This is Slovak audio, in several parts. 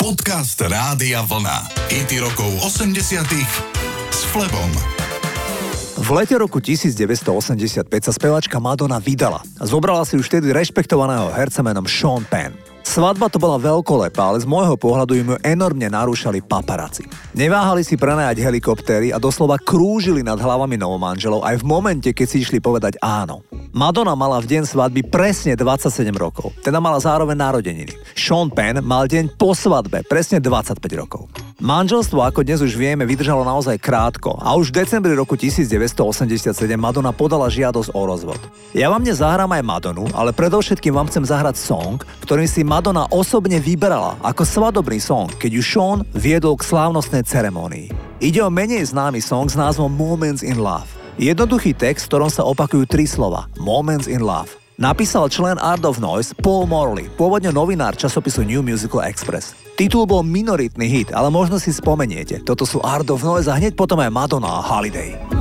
Podcast Rádia Vlna. IT rokov 80 s Flebom. V lete roku 1985 sa spevačka Madonna vydala. Zobrala si už vtedy rešpektovaného herca menom Sean Penn. Svadba to bola veľkolepá, ale z môjho pohľadu im ju enormne narúšali paparáci. Neváhali si prenajať helikoptéry a doslova krúžili nad hlavami novomanželov aj v momente, keď si išli povedať áno. Madonna mala v deň svadby presne 27 rokov, teda mala zároveň narodeniny. Sean Penn mal deň po svadbe, presne 25 rokov. Manželstvo, ako dnes už vieme, vydržalo naozaj krátko a už v decembri roku 1987 Madonna podala žiadosť o rozvod. Ja vám dnes zahrám aj Madonu, ale predovšetkým vám chcem zahrať song, ktorým si Madonna osobne vyberala ako svadobný song, keď ju Sean viedol k slávnostnej ceremonii. Ide o menej známy song s názvom Moments in Love. Jednoduchý text, v ktorom sa opakujú tri slova Moments in Love napísal člen Art of Noise Paul Morley, pôvodne novinár časopisu New Musical Express. Titul bol minoritný hit, ale možno si spomeniete. Toto sú Art of Noise a hneď potom aj Madonna a Holiday.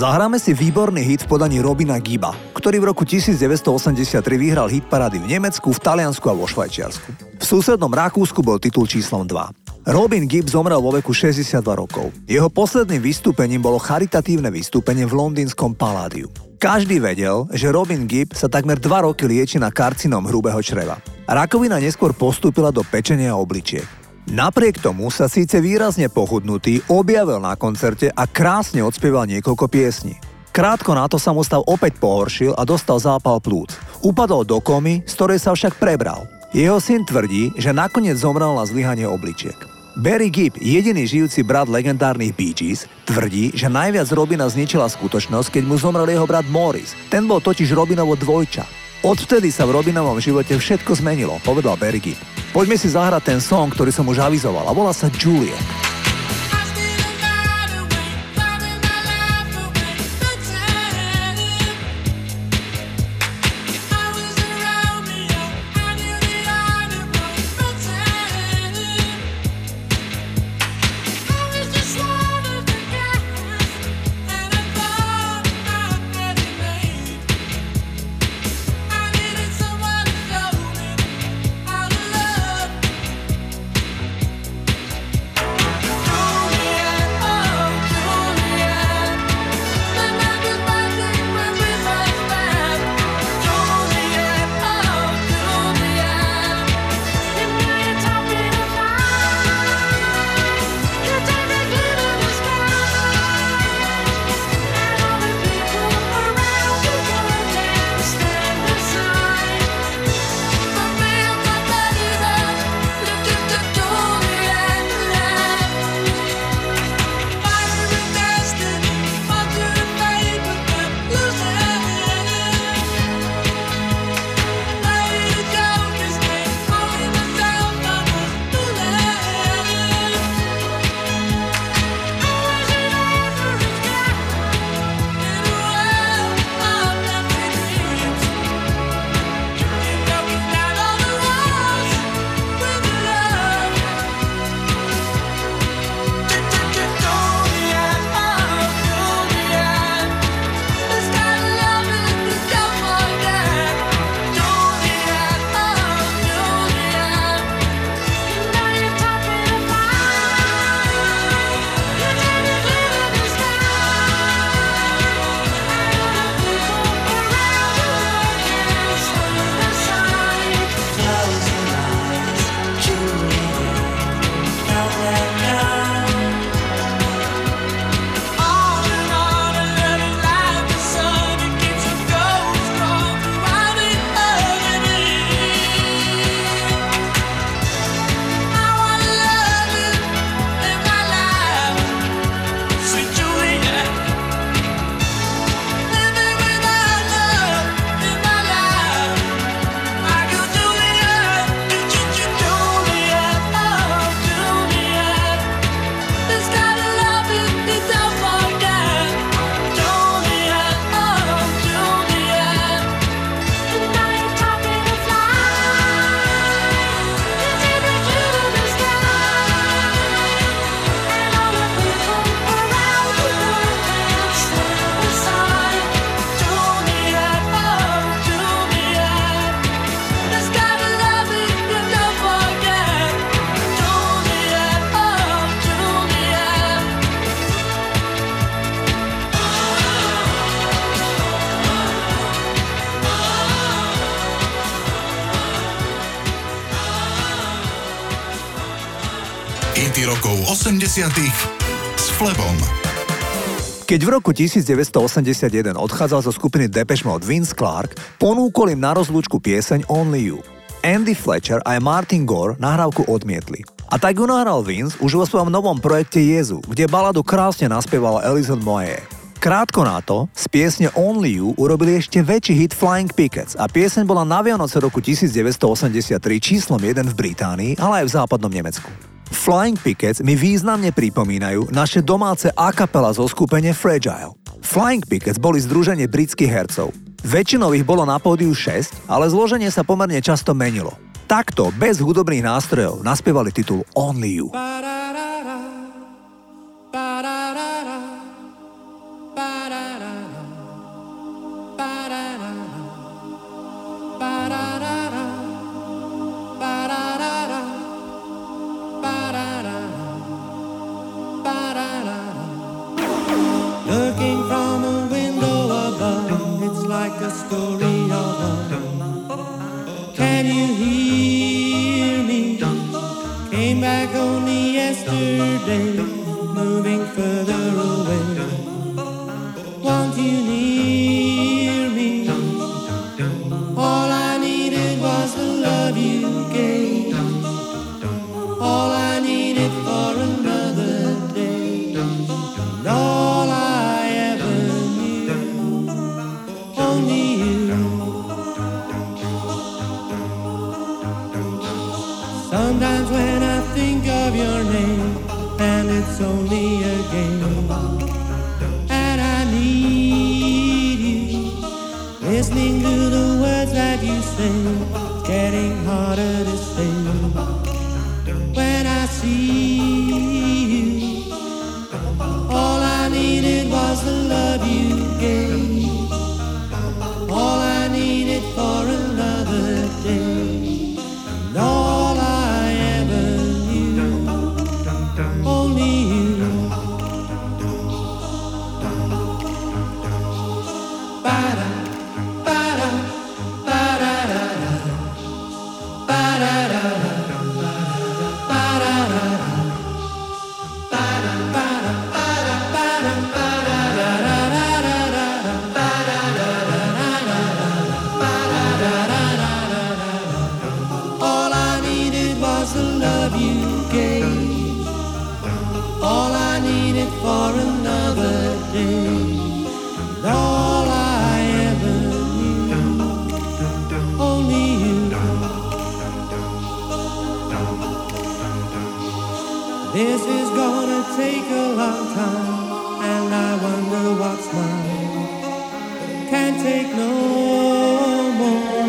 Zahráme si výborný hit v podaní Robina Giba, ktorý v roku 1983 vyhral hit parády v Nemecku, v Taliansku a vo Švajčiarsku. V susednom Rakúsku bol titul číslom 2. Robin Gibb zomrel vo veku 62 rokov. Jeho posledným vystúpením bolo charitatívne vystúpenie v londýnskom Paládiu. Každý vedel, že Robin Gibb sa takmer 2 roky lieči na karcinom hrubého čreva. Rakovina neskôr postúpila do pečenia obličiek. Napriek tomu sa síce výrazne pochudnutý objavil na koncerte a krásne odspieval niekoľko piesní. Krátko na to sa mu stav opäť pohoršil a dostal zápal plúc. Upadol do komy, z ktorej sa však prebral. Jeho syn tvrdí, že nakoniec zomrel na zlyhanie obličiek. Barry Gibb, jediný žijúci brat legendárnych Bee Gees, tvrdí, že najviac Robina zničila skutočnosť, keď mu zomrel jeho brat Morris. Ten bol totiž Robinovo dvojča. Odvtedy sa v Robinovom živote všetko zmenilo, povedal Barry Gibb. Poďme si zahrať ten song, ktorý som už avizoval a volá sa Juliet. S Flebom. Keď v roku 1981 odchádzal zo skupiny Depeche Mode Vince Clark, ponúkol im na rozlúčku pieseň Only You. Andy Fletcher aj Martin Gore nahrávku odmietli. A tak ju nahral Vince už vo svojom novom projekte Jezu, kde baladu krásne naspievala Alison Moye. Krátko na to, z piesne Only You urobili ešte väčší hit Flying Pickets a pieseň bola na Vianoce roku 1983 číslom 1 v Británii, ale aj v západnom Nemecku. Flying Pickets mi významne pripomínajú naše domáce a kapela zo skupenie Fragile. Flying Pickets boli združenie britských hercov. Väčšinou ich bolo na pódiu 6, ale zloženie sa pomerne často menilo. Takto, bez hudobných nástrojov, naspievali titul Only You. Ba-da-da-da, ba-da-da-da. Listening to the words that you say, getting harder to say. When I see This is gonna take a long time, and I wonder what's mine. Can't take no more.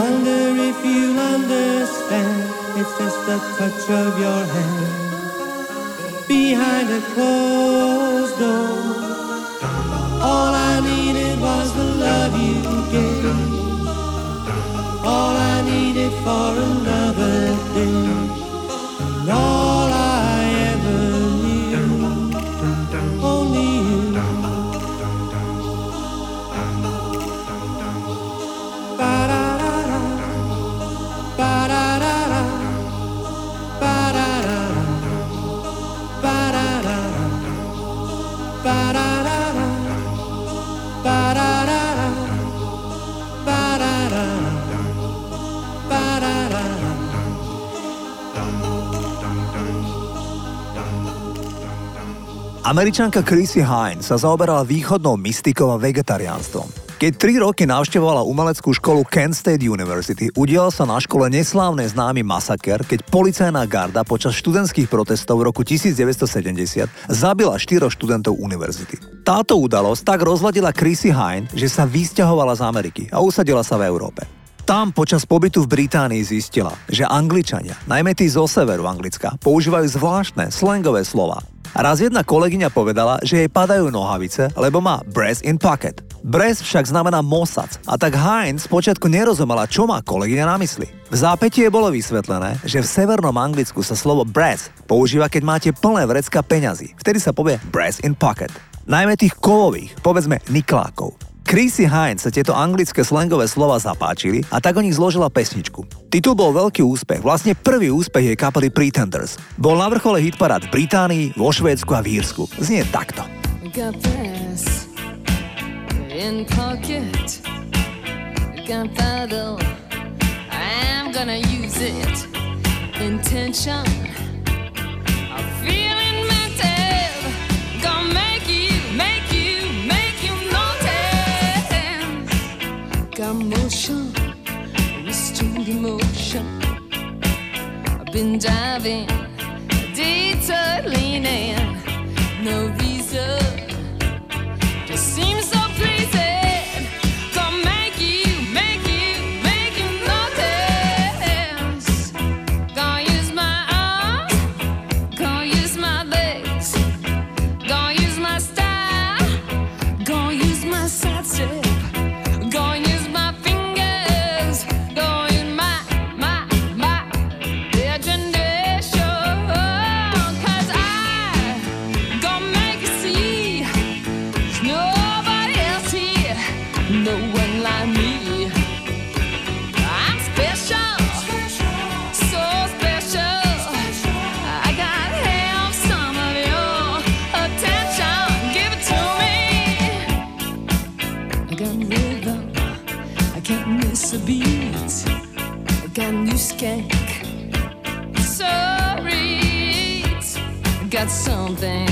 Wonder if you understand. It's just the touch of your hand behind a closed door. All I needed was the love you gave. All I needed for another day. Američanka Chrissy Hine sa zaoberala východnou mystikou a vegetariánstvom. Keď tri roky navštevovala umeleckú školu Kent State University, udial sa na škole neslávne známy masaker, keď policajná garda počas študentských protestov v roku 1970 zabila štyroch študentov univerzity. Táto udalosť tak rozladila Chrissy Hine, že sa vysťahovala z Ameriky a usadila sa v Európe. Tam počas pobytu v Británii zistila, že Angličania, najmä tí zo severu Anglicka, používajú zvláštne slangové slova. Raz jedna kolegyňa povedala, že jej padajú nohavice, lebo má breast in pocket. Breast však znamená mosac a tak Heinz počiatku nerozumela, čo má kolegyňa na mysli. V zápäti bolo vysvetlené, že v severnom Anglicku sa slovo breast používa, keď máte plné vrecka peňazí. Vtedy sa povie breast in pocket. Najmä tých kovových, povedzme niklákov. Chrissy Hines sa tieto anglické slangové slova zapáčili a tak o nich zložila pesničku. Titul bol veľký úspech, vlastne prvý úspech jej kapely Pretenders. Bol na vrchole hitparád v Británii, vo Švédsku a v Írsku. Znie takto. Intention, been diving, detour leaning, no one like me. I'm special, special. so special. special. I got half some of your attention. Give it to me. I got rhythm, I can't miss a beat. I got new skank. Sorry, got something.